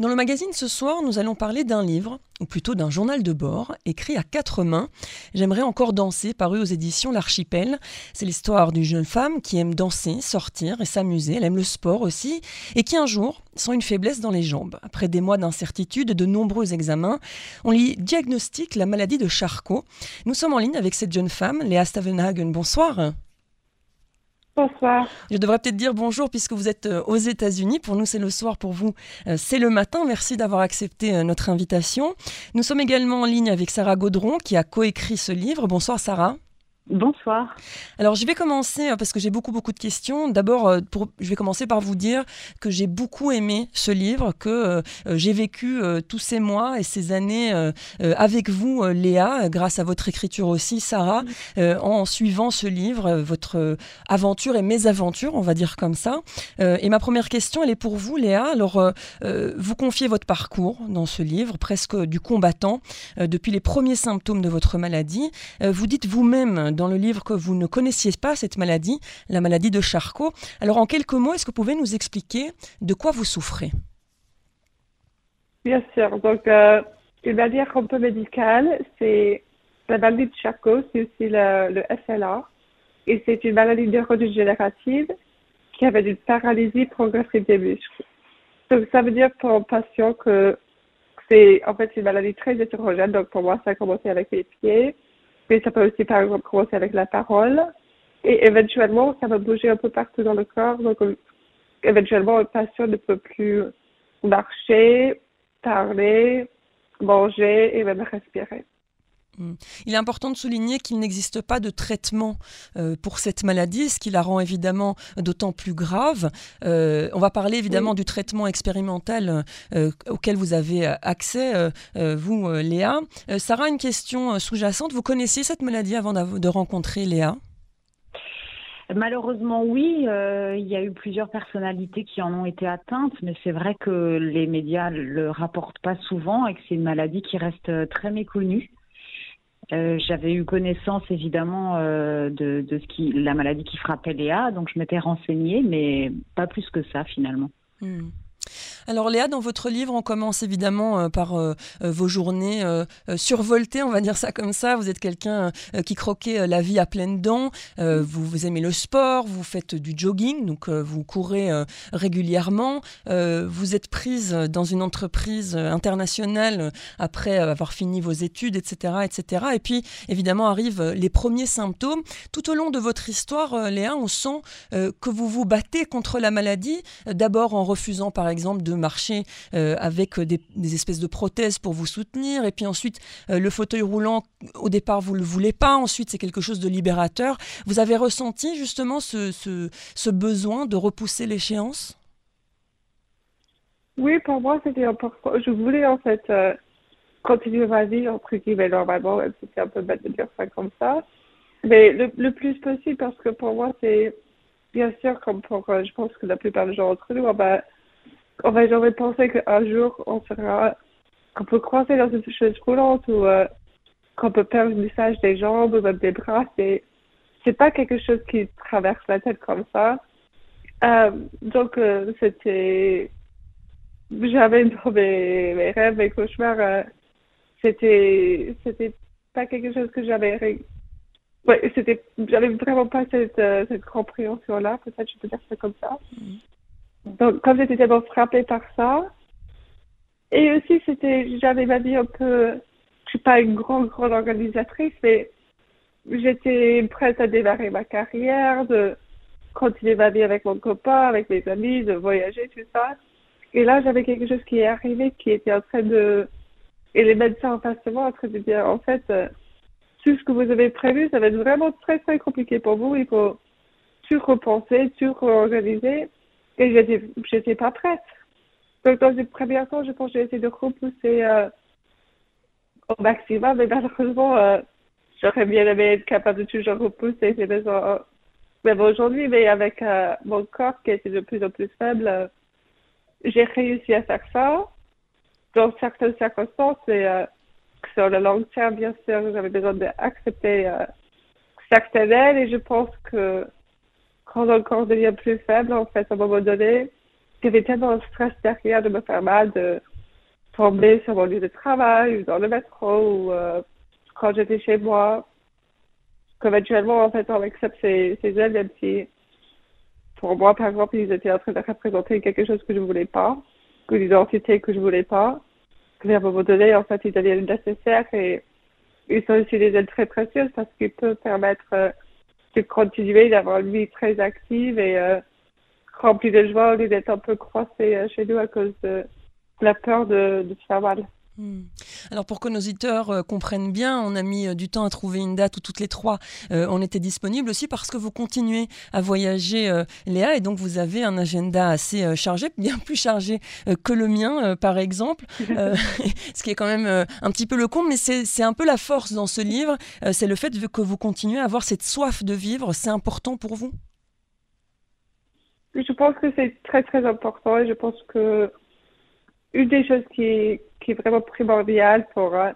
Dans le magazine ce soir, nous allons parler d'un livre, ou plutôt d'un journal de bord, écrit à quatre mains. J'aimerais encore danser, paru aux éditions L'Archipel. C'est l'histoire d'une jeune femme qui aime danser, sortir et s'amuser. Elle aime le sport aussi, et qui un jour sent une faiblesse dans les jambes. Après des mois d'incertitude et de nombreux examens, on lui diagnostique la maladie de Charcot. Nous sommes en ligne avec cette jeune femme, Léa Stavenhagen. Bonsoir. Bonsoir. Je devrais peut-être dire bonjour puisque vous êtes euh, aux États-Unis. Pour nous, c'est le soir. Pour vous, euh, c'est le matin. Merci d'avoir accepté euh, notre invitation. Nous sommes également en ligne avec Sarah Gaudron qui a coécrit ce livre. Bonsoir Sarah. Bonsoir. Alors je vais commencer euh, parce que j'ai beaucoup beaucoup de questions. D'abord, euh, je vais commencer par vous dire que j'ai beaucoup aimé ce livre, que euh, j'ai vécu tous ces mois et ces années avec vous, Léa, grâce à votre écriture aussi, Sarah, en suivant ce livre, votre aventure et mes aventures, on va dire comme ça. et ma première question, elle est pour vous, Léa. Alors, vous confiez votre parcours dans ce livre, presque du combattant, depuis les premiers symptômes de votre maladie. vous dites vous-même dans le livre que vous ne connaissiez pas cette maladie, la maladie de Charcot. Alors en quelques mots, est-ce que vous pouvez nous expliquer de quoi vous souffrez? Bien sûr. Donc, euh, une maladie un peu médicale, c'est la maladie de Charcot, c'est aussi le, SLA. Et c'est une maladie neurodégénérative qui avait une paralysie progressive des muscles. Donc, ça veut dire pour un patient que c'est en fait une maladie très hétérogène. Donc, pour moi, ça a commencé avec les pieds, mais ça peut aussi, par exemple, commencer avec la parole. Et éventuellement, ça va bouger un peu partout dans le corps. Donc, euh, éventuellement, un patient ne peut plus marcher, parler, manger et même respirer. Hmm. Il est important de souligner qu'il n'existe pas de traitement euh, pour cette maladie, ce qui la rend évidemment d'autant plus grave. Euh, on va parler évidemment du traitement expérimental euh, auquel vous avez accès, vous, Léa. Sarah, une question sous-jacente. Vous connaissiez cette maladie avant de rencontrer Léa? Malheureusement, oui. il y a eu plusieurs personnalités qui en ont été atteintes, mais c'est vrai que les médias le rapportent pas souvent et que c'est une maladie qui reste très méconnue. Euh, j'avais eu connaissance évidemment euh, de, la maladie qui frappait Léa, donc je m'étais renseignée, mais pas plus que ça finalement. Hmm. Alors Léa, dans votre livre, on commence évidemment euh, par euh, euh, vos journées survoltées, on va dire ça comme ça. Vous êtes quelqu'un qui croquait la vie à pleines dents. Vous, vous, aimez le sport, vous faites du jogging, donc vous courez régulièrement. Vous êtes prise dans une entreprise internationale après avoir fini vos études, etc., etc. Et puis évidemment arrivent les premiers symptômes. Tout au long de votre histoire, Léa, on sent que vous vous battez contre la maladie, d'abord en refusant par exemple de marcher euh, avec des, espèces de prothèses pour vous soutenir, et puis ensuite euh, le fauteuil roulant, au départ vous ne le voulez pas, ensuite c'est quelque chose de libérateur. Vous avez ressenti justement ce, ce, besoin de repousser l'échéance? Oui, pour moi c'était important. Je voulais en fait euh, continuer ma vie entre guillemets normalement, c'était un peu bête de dire ça comme ça. Mais le, le plus possible parce que pour moi c'est bien sûr comme pour je pense que la plupart des gens entre nous, ah ben, en fait, j'aurais pensé qu'un jour, on sera, qu'on peut croiser dans une chaise roulante ou euh, qu'on peut perdre le message des jambes ou même des bras. C'est, c'est pas quelque chose qui traverse la tête comme ça. Euh, donc, euh, c'était, j'avais dans mes, mes rêves, mes cauchemars, euh, c'était, c'était pas quelque chose que j'avais, ouais, c'était, j'avais vraiment pas cette, cette compréhension-là, peut-être je peux dire ça comme ça. Donc, comme j'étais tellement frappée par ça, et aussi, c'était, j'avais ma vie un peu, je suis pas une grande, grande organisatrice, mais j'étais prête à démarrer ma carrière, de continuer ma vie avec mon copain, avec mes amis, de voyager, tout ça. Et là, j'avais quelque chose qui est arrivé, qui était en train de, et les médecins en face de moi en train de dire, en fait, euh, tout ce que vous avez prévu, ça va être vraiment très, très compliqué pour vous. Il faut tout repenser, tout réorganiser. Et j'étais, j'étais pas prête. Donc, dans une première temps, je pense que j'ai essayé de repousser euh, au maximum, mais malheureusement, euh, j'aurais bien aimé être capable de toujours repousser ces besoins, même aujourd'hui, mais avec euh, mon corps qui était de plus en plus faible, j'ai réussi à faire ça. Dans certaines circonstances, et sur le long terme, bien sûr, j'avais besoin d'accepter certaines aides, et je pense que quand le devient plus faible, en fait, à un moment donné, avait tellement de stress derrière de me faire mal, de tomber sur mon lieu de travail ou dans le métro ou euh, quand j'étais chez moi. Qu'éventuellement, en fait, on accepte ces, aides, même si pour moi, par exemple, ils étaient en train de représenter quelque chose que je voulais pas, une identité que je voulais pas. Que à un moment donné, en fait, ils deviennent nécessaires et ils sont aussi des aides très précieuses parce qu'ils peuvent permettre euh, de continuer d'avoir une vie très active et euh, remplie de joie au lieu d'être un peu croissé euh, chez nous à cause de la peur de, de faire mal. Hmm. Alors pour que nos auditeurs euh, comprennent bien, on a mis euh, du temps à trouver une date où toutes les trois euh, on était disponibles aussi parce que vous continuez à voyager Léa et donc vous avez un agenda assez chargé, bien plus chargé que le mien par exemple, ce qui est quand même un petit peu le compte, mais c'est un peu la force dans ce livre, c'est le fait que vous continuez à avoir cette soif de vivre, c'est important pour vous? Je pense que c'est très très important et je pense que une des choses qui est, qui est vraiment primordiale pour euh,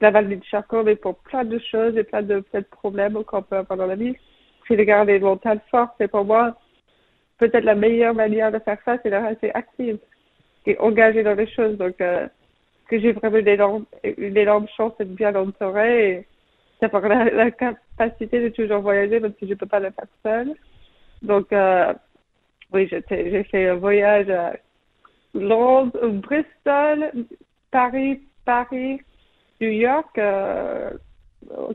la maladie de Charcot, mais pour plein de choses et plein de, problèmes qu'on peut avoir dans la vie, c'est de garder le mental fort. Et pour moi, peut-être la meilleure manière de faire ça, c'est de rester active et engagée dans les choses. Donc, euh, que j'ai vraiment une énorme, une énorme chance d'être bien entourée et d'avoir la, la, capacité de toujours voyager, même si je peux pas le faire seule. Donc, euh, oui, j'ai fait un voyage Londres, Bristol, Paris, Paris, New York. Euh,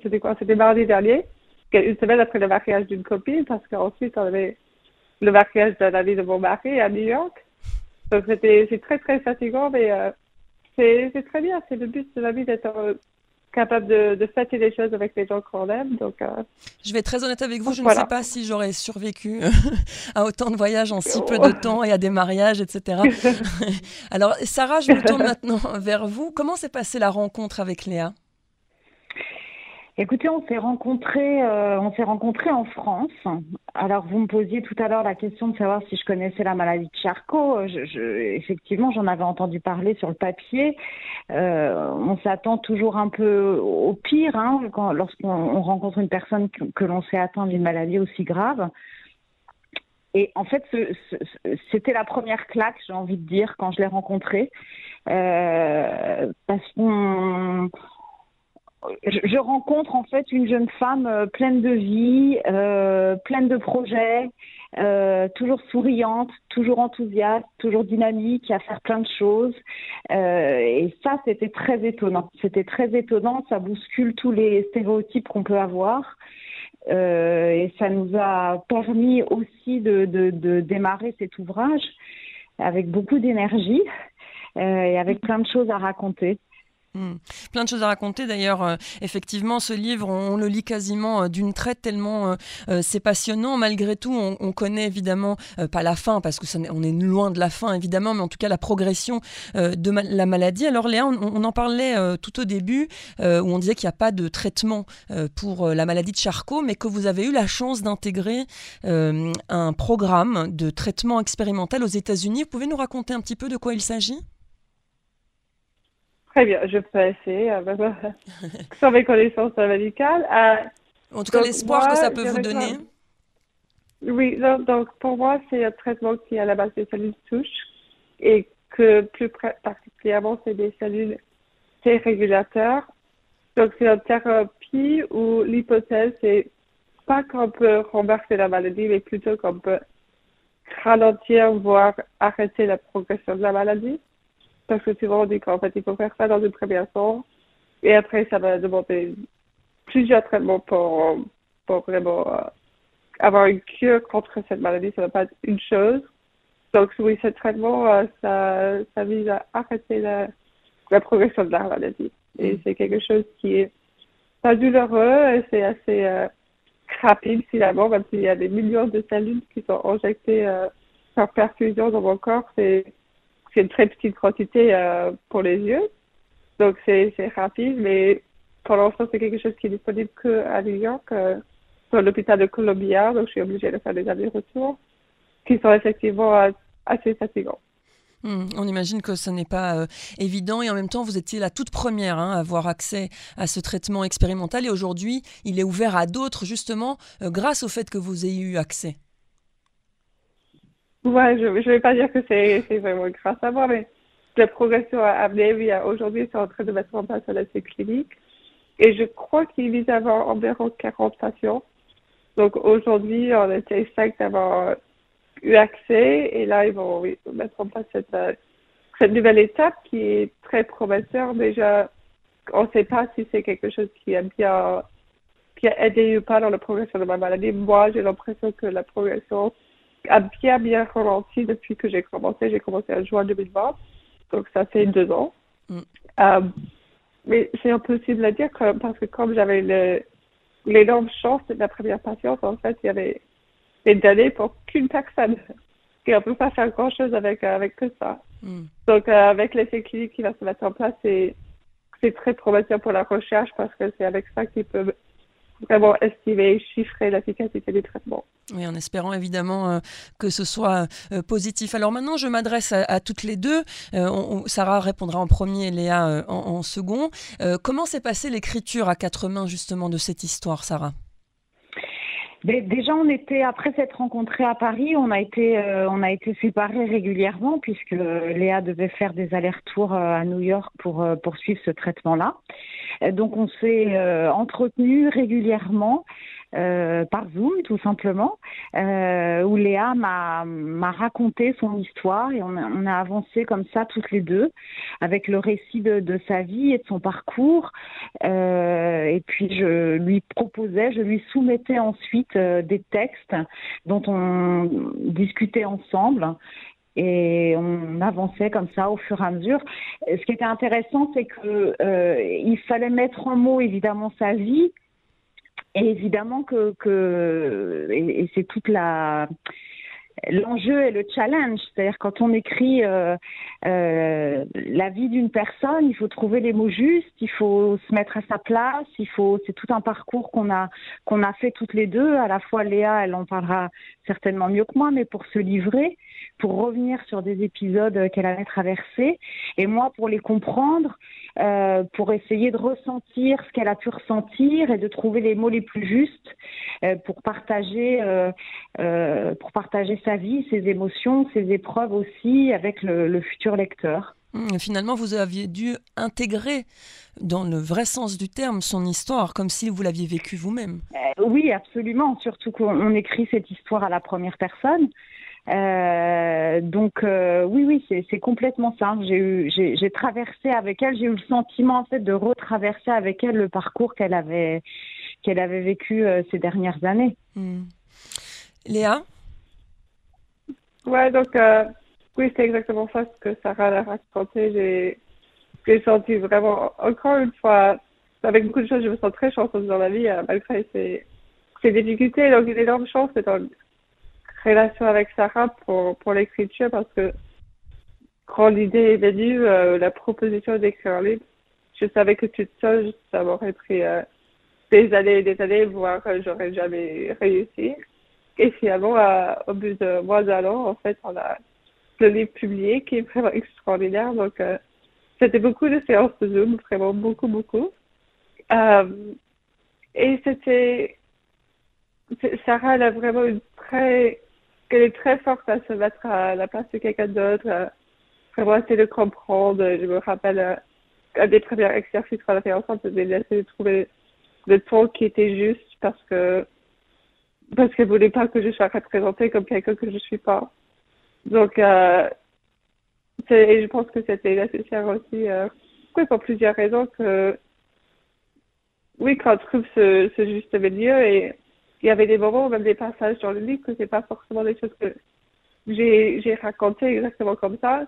c'était quoi? C'était mardi dernier, une semaine après le mariage d'une copine, parce qu'ensuite on avait le mariage de la vie de mon mari à New York. Donc c'était c'est très très fatigant, mais euh, c'est très bien. C'est le but de la vie d'être capable de, de fêter les choses avec les gens qu'on aime. Donc, euh, je vais être très honnête avec vous, je ne sais pas si j'aurais survécu à autant de voyages en si peu de oh. temps et à des mariages, etc. Alors, Sarah, je me tourne maintenant vers vous. Comment s'est passée la rencontre avec Léa? Écoutez, on s'est rencontrés, euh, on s'est rencontrés en France. Alors, vous me posiez tout à l'heure la question de savoir si je connaissais la maladie de Charcot. Je, effectivement, j'en avais entendu parler sur le papier. Euh, on s'attend toujours un peu au pire hein, lorsqu'on rencontre une personne que, l'on sait atteindre d'une maladie aussi grave. Et en fait, c'était la première claque, j'ai envie de dire, quand je l'ai rencontrée, euh, parce qu'on je, rencontre en fait une jeune femme euh, pleine de vie, euh, pleine de projets, euh, toujours souriante, toujours enthousiaste, toujours dynamique, à faire plein de choses. et ça, c'était très étonnant. C'était très étonnant. Ça bouscule tous les stéréotypes qu'on peut avoir. et ça nous a permis aussi de, de, de démarrer cet ouvrage avec beaucoup d'énergie et avec plein de choses à raconter. Hmm. Plein de choses à raconter. D'ailleurs, euh, effectivement, ce livre, on, le lit quasiment euh, d'une traite tellement euh, c'est passionnant. Malgré tout, on, connaît évidemment pas la fin parce que on est loin de la fin évidemment, mais en tout cas la progression de la maladie. Alors Léa, on, en parlait tout au début où on disait qu'il n'y a pas de traitement pour la maladie de Charcot, mais que vous avez eu la chance d'intégrer un programme de traitement expérimental aux États-Unis. Vous pouvez nous raconter un petit peu de quoi il s'agit? Très bien, je peux essayer, euh, sans mes connaissances médicales. Euh, en tout cas, l'espoir que ça peut vous donner. Oui, donc, pour moi, c'est un traitement qui est à la base des cellules souches et que plus particulièrement, c'est des cellules T régulateurs. Donc, c'est une thérapie où l'hypothèse, c'est pas qu'on peut renverser la maladie, mais plutôt qu'on peut ralentir, voire arrêter la progression de la maladie parce que souvent on dit qu'en fait il faut faire ça dans une première temps et après ça va demander plusieurs traitements pour, pour vraiment euh, avoir une cure contre cette maladie, ça ne va pas être une chose. Donc oui, ce traitement, euh, ça, ça vise à arrêter la, la progression de la maladie. Et mm. c'est quelque chose qui est pas douloureux et c'est assez euh, rapide finalement, même s'il y a des millions de cellules qui sont injectées par perfusion dans mon corps, c'est c'est une très petite quantité euh, pour les yeux. Donc, c'est rapide, mais pour l'instant, c'est quelque chose qui est disponible qu'à New York, euh, dans l'hôpital de Columbia. Donc, je suis obligée de faire des allers-retours qui sont effectivement euh, assez fatigants. Hmm, on imagine que ce n'est pas évident et en même temps, vous étiez la toute première hein, à avoir accès à ce traitement expérimental et aujourd'hui, il est ouvert à d'autres justement grâce au fait que vous ayez eu accès. Ouais, je ne vais pas dire que c'est vraiment grâce à moi, mais la progression a amené. Oui, aujourd'hui, c'est en train de mettre en place un essai clinique. Et je crois qu'il vise à avoir environ 40 patients. Donc aujourd'hui, on était cinq d'avoir eu accès. Et là, ils vont mettre en place cette, euh, cette nouvelle étape qui est très prometteur. Déjà, on ne sait pas si c'est quelque chose qui a bien qui a aidé ou pas dans la progression de ma maladie. Moi, j'ai l'impression que la progression a bien, bien ralenti depuis que j'ai commencé. J'ai commencé en juin 2020, donc ça fait deux ans. Mm. Euh, mais c'est impossible à dire parce que comme j'avais le, l'énorme chance de la première patiente, en fait, il y avait des données pour qu'une personne. Et on peut pas faire grand chose avec, avec que ça. Mm. Donc, euh, avec l'essai clinique qui va se mettre en place, c'est, c'est très prometteur pour la recherche parce que c'est avec ça qu'il peut vraiment estimer, chiffrer l'efficacité du traitement. Oui, en espérant évidemment euh, que ce soit euh, positif. Alors maintenant, je m'adresse à, toutes les deux. Euh, Sarah répondra en premier, Léa en, en, second. comment s'est passée l'écriture à quatre mains justement de cette histoire, Sarah? Déjà, on était après s'être rencontrés à Paris, on a été on a été séparés régulièrement puisque Léa devait faire des allers-retours à New York pour poursuivre ce traitement-là. Donc on s'est entretenu régulièrement. Euh, par Zoom tout simplement, euh, où Léa m'a raconté son histoire et on a, a, avancé comme ça toutes les deux avec le récit de, sa vie et de son parcours. Euh, et puis je lui proposais, je lui soumettais ensuite des textes dont on discutait ensemble et on avançait comme ça au fur et à mesure. Ce qui était intéressant, c'est que il fallait mettre en mots évidemment sa vie, et évidemment que, et, c'est toute la l'enjeu et le challenge, c'est-à-dire quand on écrit euh, euh, la vie d'une personne, il faut trouver les mots justes, il faut se mettre à sa place, il faut, c'est tout un parcours qu'on a qu'on a fait toutes les deux. À la fois Léa, elle en parlera certainement mieux que moi, mais pour se livrer, pour revenir sur des épisodes qu'elle avait traversés, et moi pour les comprendre, euh, pour essayer de ressentir ce qu'elle a pu ressentir et de trouver les mots les plus justes euh, pour partager pour partager sa vie, ses émotions, ses épreuves aussi avec le futur lecteur. Mmh, finalement, vous aviez dû intégrer, dans le vrai sens du terme, son histoire, comme si vous l'aviez vécue vous-même. oui, absolument. Surtout qu'on écrit cette histoire à la première personne. Euh, donc euh, oui, oui, c'est complètement ça. J'ai j'ai traversé avec elle, j'ai eu le sentiment en fait de retraverser avec elle le parcours qu'elle avait qu'elle avait vécu euh, ces dernières années. Hmm. Léa? Ouais, donc oui, c'est exactement ça ce que Sarah a raconté. J'ai senti vraiment encore une fois avec beaucoup de choses, je me sens très chanceuse dans la vie malgré ces, ces difficultés. Donc une énorme chance c'est relation avec Sarah pour, pour l'écriture parce que quand l'idée est venue, euh, la proposition d'écrire un livre, je savais que toute seule, ça m'aurait pris euh, des années et des années, voire que j'aurais jamais réussi. Et finalement, euh, au bout de mois d'un an, en fait, on a le livre publié qui est vraiment extraordinaire. Donc, c'était beaucoup de séances de Zoom, vraiment beaucoup, beaucoup. et c'était, Sarah, elle a vraiment une très qu'elle est très forte à se mettre à la place de quelqu'un d'autre, vraiment essayer de comprendre. Je me rappelle euh, un des premiers exercices qu'on a fait ensemble, c'était d'essayer de trouver le ton qui était juste parce que parce qu'elle voulait pas que je sois représentée comme quelqu'un que je suis pas. Donc, euh, je pense que c'était nécessaire aussi, euh, pour plusieurs raisons que, oui, quand on trouve ce, ce juste milieu et il y avait des moments, même des passages dans le livre, que c'est pas forcément des choses que j'ai, j'ai raconté exactement comme ça.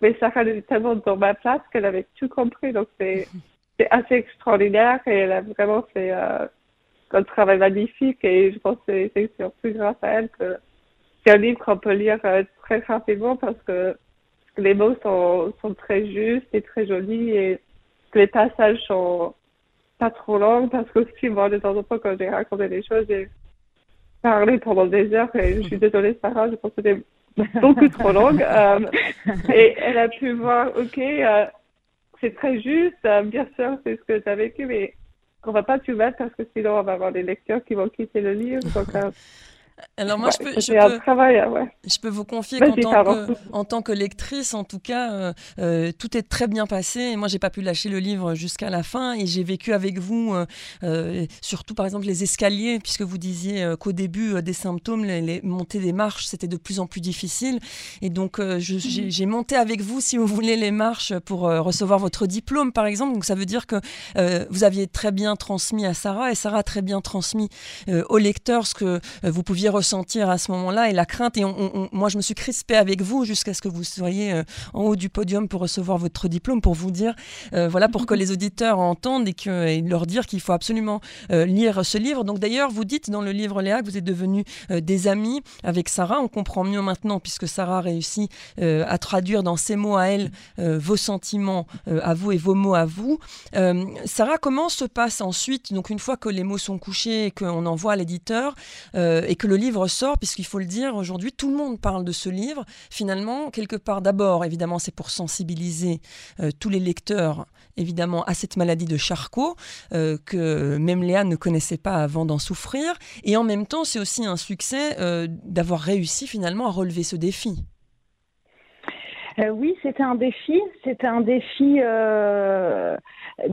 Mais Sarah était tellement dans ma place qu'elle avait tout compris. Donc c'est, assez extraordinaire et elle a vraiment fait euh, un travail magnifique et je pense que c'est, plus grâce à elle que c'est un livre qu'on peut lire très rapidement parce que les mots sont, sont très justes et très jolis et les passages sont, pas trop longue parce que aussi, moi, de temps en temps, quand j'ai raconté des choses, j'ai parlé pendant des heures et je suis désolée, Sarah, je pense que c'était beaucoup trop longue. Euh, et elle a pu voir, ok, euh, c'est très juste, euh, bien sûr, c'est ce que tu as vécu, mais on va pas tout mettre parce que sinon on va avoir des lecteurs qui vont quitter le livre. Donc, Alors moi, je, peux, je, peux, travail, ouais. je peux vous confier qu'en tant, que, en tant que lectrice, en tout cas, euh, euh, tout est très bien passé. Et moi, j'ai pas pu lâcher le livre jusqu'à la fin et j'ai vécu avec vous, euh, surtout par exemple les escaliers, puisque vous disiez qu'au début des symptômes, les, les, montées des marches, c'était de plus en plus difficile. Et donc, mhm. j'ai monté avec vous, si vous voulez, les marches pour recevoir votre diplôme, par exemple. Donc, ça veut dire que vous aviez très bien transmis à Sarah et Sarah a très bien transmis au lecteur ce que vous pouviez ressentir à ce moment-là et la crainte. Et moi, je me suis crispée avec vous jusqu'à ce que vous soyez euh, en haut du podium pour recevoir votre diplôme, pour vous dire, euh, voilà, pour que les auditeurs entendent et, que, leur dire qu'il faut absolument euh, lire ce livre. Donc d'ailleurs, vous dites dans le livre Léa que vous êtes devenus des amis avec Sarah. On comprend mieux maintenant puisque Sarah réussit à traduire dans ses mots à elle vos sentiments à vous et vos mots à vous. Sarah, comment se passe ensuite, donc une fois que les mots sont couchés et qu'on envoie à l'éditeur et que le livre sort, puisqu'il faut le dire, aujourd'hui, tout le monde parle de ce livre. Finalement, quelque part, d'abord, évidemment, c'est pour sensibiliser euh, tous les lecteurs, évidemment, à cette maladie de Charcot, euh, que même Léa ne connaissait pas avant d'en souffrir. Et en même temps, c'est aussi un succès euh, d'avoir réussi finalement à relever ce défi. Euh, oui, c'était un défi. C'était un défi euh,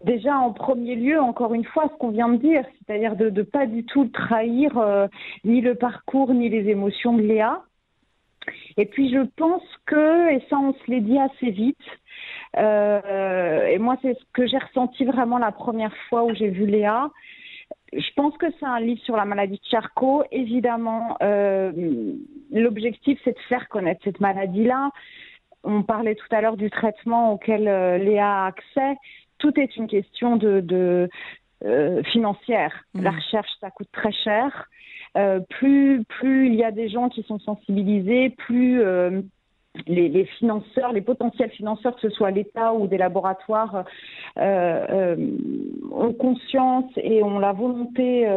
déjà en premier lieu, encore une fois, ce qu'on vient de dire, c'est-à-dire de ne pas du tout trahir euh, ni le parcours ni les émotions de Léa. Et puis je pense que, et ça on se l'est dit assez vite, et moi c'est ce que j'ai ressenti vraiment la première fois où j'ai vu Léa, je pense que c'est un livre sur la maladie de Charcot. Évidemment, l'objectif, c'est de faire connaître cette maladie-là, on parlait tout à l'heure du traitement auquel euh, Léa a accès. Tout est une question de, euh, financière. Mmh. La recherche, ça coûte très cher. Euh, plus, plus il y a des gens qui sont sensibilisés, plus les, financeurs, les potentiels financeurs, que ce soit l'État ou des laboratoires, ont conscience et ont la volonté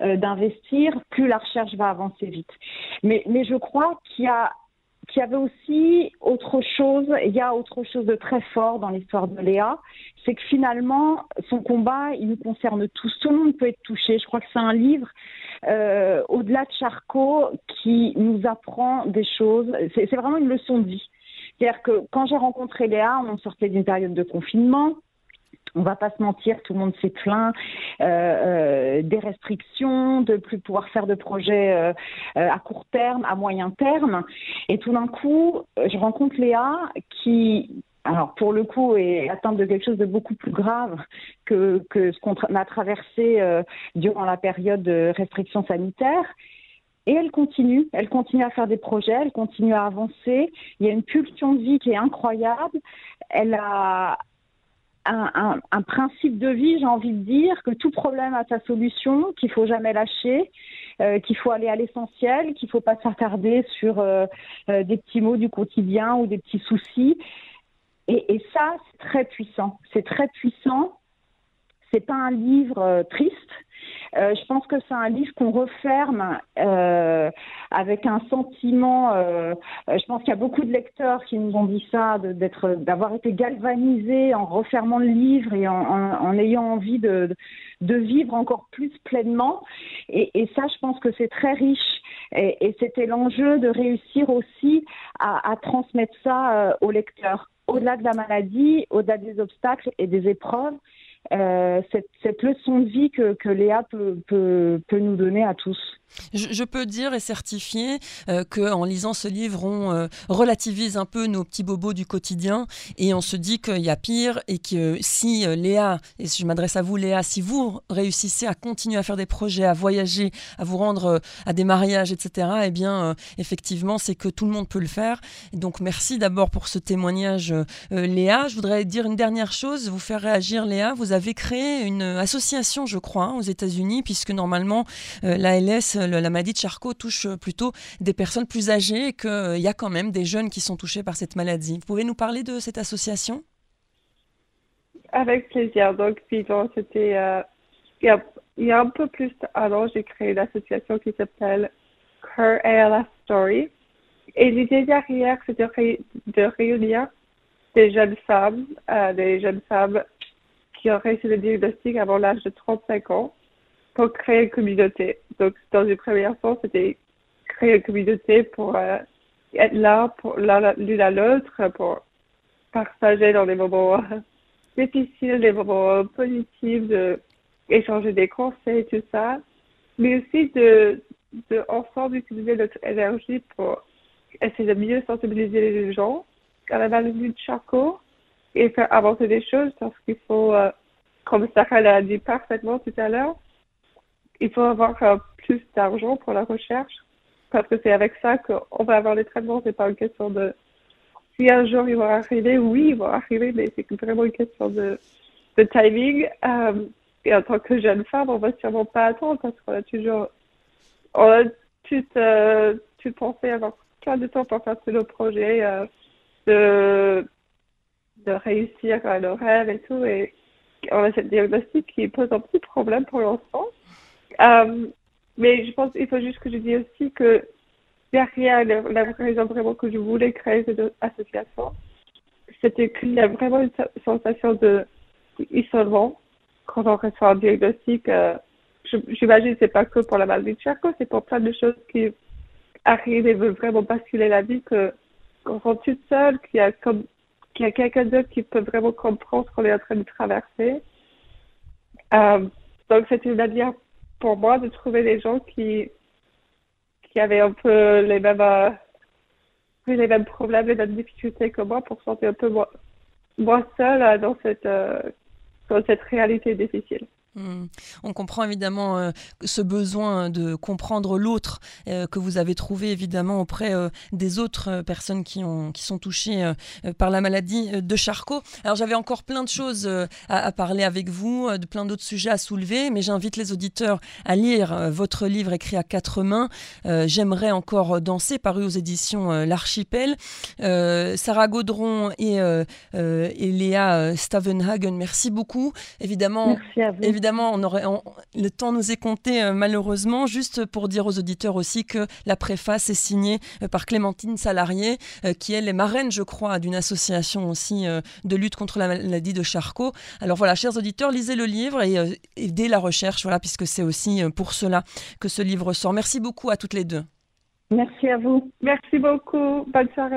d'investir, plus la recherche va avancer vite. Mais, mais je crois qu'il y a qu'il y avait aussi autre chose, il y a autre chose de très fort dans l'histoire de Léa, c'est que finalement, son combat, il nous concerne tous. Tout le monde peut être touché. Je crois que c'est un livre, euh, au-delà de Charcot, qui nous apprend des choses. C'est vraiment une leçon de vie. C'est-à-dire que quand j'ai rencontré Léa, on sortait d'une période de confinement on va pas se mentir, tout le monde s'est plaint euh, euh, des restrictions, de plus pouvoir faire de projets euh, à court terme, à moyen terme. Et tout d'un coup, je rencontre Léa qui, alors pour le coup, est atteinte de quelque chose de beaucoup plus grave que, ce qu'on a traversé durant la période de restrictions sanitaires. Et elle continue, elle continue à faire des projets, elle continue à avancer. Il y a une pulsion de vie qui est incroyable. Elle a, un, principe de vie, j'ai envie de dire, que tout problème a sa solution, qu'il faut jamais lâcher, euh, qu'il faut aller à l'essentiel, qu'il faut pas s'attarder sur euh, euh, des petits mots du quotidien ou des petits soucis. Et, et ça, c'est très puissant. C'est très puissant. C'est pas un livre triste. Euh, je pense que c'est un livre qu'on referme euh, avec un sentiment. Euh, je pense qu'il y a beaucoup de lecteurs qui nous ont dit ça, d'être, d'avoir été galvanisés en refermant le livre et en, ayant envie de, de, vivre encore plus pleinement. Et, ça, je pense que c'est très riche. Et, et c'était l'enjeu de réussir aussi à, à transmettre ça euh, aux lecteurs, au-delà de la maladie, au-delà des obstacles et des épreuves. Cette, leçon de vie que, Léa peut, nous donner à tous. Je, peux dire et certifier euh, qu'en lisant ce livre, on euh, relativise un peu nos petits bobos du quotidien et on se dit qu'il y a pire et que si euh, Léa, et je m'adresse à vous Léa, si vous réussissez à continuer à faire des projets, à voyager, à vous rendre à des mariages, etc., eh bien, effectivement, c'est que tout le monde peut le faire. donc, merci d'abord pour ce témoignage, Léa. Je voudrais dire une dernière chose, vous faire réagir, Léa. Avez créé une association, je crois, hein, aux États-Unis, puisque normalement, l'ALS, la maladie de Charcot touche plutôt des personnes plus âgées et qu'il y a quand même des jeunes qui sont touchés par cette maladie. Vous pouvez nous parler de cette association? Avec plaisir. Donc, c'était euh, il, y a, un peu plus alors j'ai créé l'association qui s'appelle Her ALS Story. Et l'idée derrière, c'est de, réunir des jeunes femmes, euh, des jeunes femmes qui ont réussi le diagnostic avant l'âge de 35 ans pour créer une communauté. Donc, dans une première fois, c'était créer une communauté pour être là l'une à l'autre, pour partager dans les moments difficiles, les moments positifs, de échanger des conseils, tout ça, mais aussi de, de ensemble utiliser notre énergie pour essayer de mieux sensibiliser les gens à la maladie de Charcot et faire avancer des choses parce qu'il faut, euh, comme Sarah l'a dit parfaitement tout à l'heure, il faut avoir euh, plus d'argent pour la recherche parce que c'est avec ça qu'on va avoir les traitements. C'est pas une question de si un jour ils vont arriver, oui, ils vont arriver, mais c'est vraiment une question de, timing. Euh, et en tant que jeune femme, on va sûrement pas attendre parce qu'on a toujours, on a tout, euh, tout pensé avoir plein de temps pour faire tous nos projets, euh, de, de réussir nos rêves et tout. Et on a cette diagnostic qui pose un petit problème pour l'instant. Euh, mais je pense qu'il faut juste que je dise aussi que derrière la, raison vraiment que je voulais créer cette association, c'était qu'il y a vraiment une sensation de quand on reçoit un diagnostic. Euh, J'imagine c'est pas que pour la maladie de Charcot, c'est pour plein de choses qui arrivent et veulent vraiment basculer la vie que qu'on on toute seule, qu'il y a comme qu'il y a quelqu'un d'autre qui peut vraiment comprendre ce qu'on est en train de traverser. Euh, donc c'est une manière pour moi de trouver des gens qui qui avaient un peu les mêmes euh, les mêmes problèmes, les mêmes difficultés que moi pour sentir un peu moins, moins seule euh, dans cette dans cette réalité difficile. Hmm. On comprend évidemment euh, ce besoin de comprendre l'autre euh, que vous avez trouvé évidemment auprès euh, des autres personnes qui, ont, qui sont touchées par la maladie de Charcot. Alors j'avais encore plein de choses à, parler avec vous, de plein d'autres sujets à soulever, mais j'invite les auditeurs à lire votre livre écrit à quatre mains. J'aimerais encore danser, paru aux éditions L'Archipel. Sarah Gaudron et, et Léa Stavenhagen, merci beaucoup. Évidemment, merci à vous évidemment, on aurait, le temps nous est compté euh, malheureusement. Juste pour dire aux auditeurs aussi que la préface est signée euh, par Clémentine Salarié, euh, qui elle est marraine, je crois, d'une association aussi de lutte contre la maladie de Charcot. Alors voilà, chers auditeurs, lisez le livre et aidez la recherche, voilà, puisque c'est aussi pour cela que ce livre sort. Merci beaucoup à toutes les deux. Merci à vous. Merci beaucoup. Bonne soirée.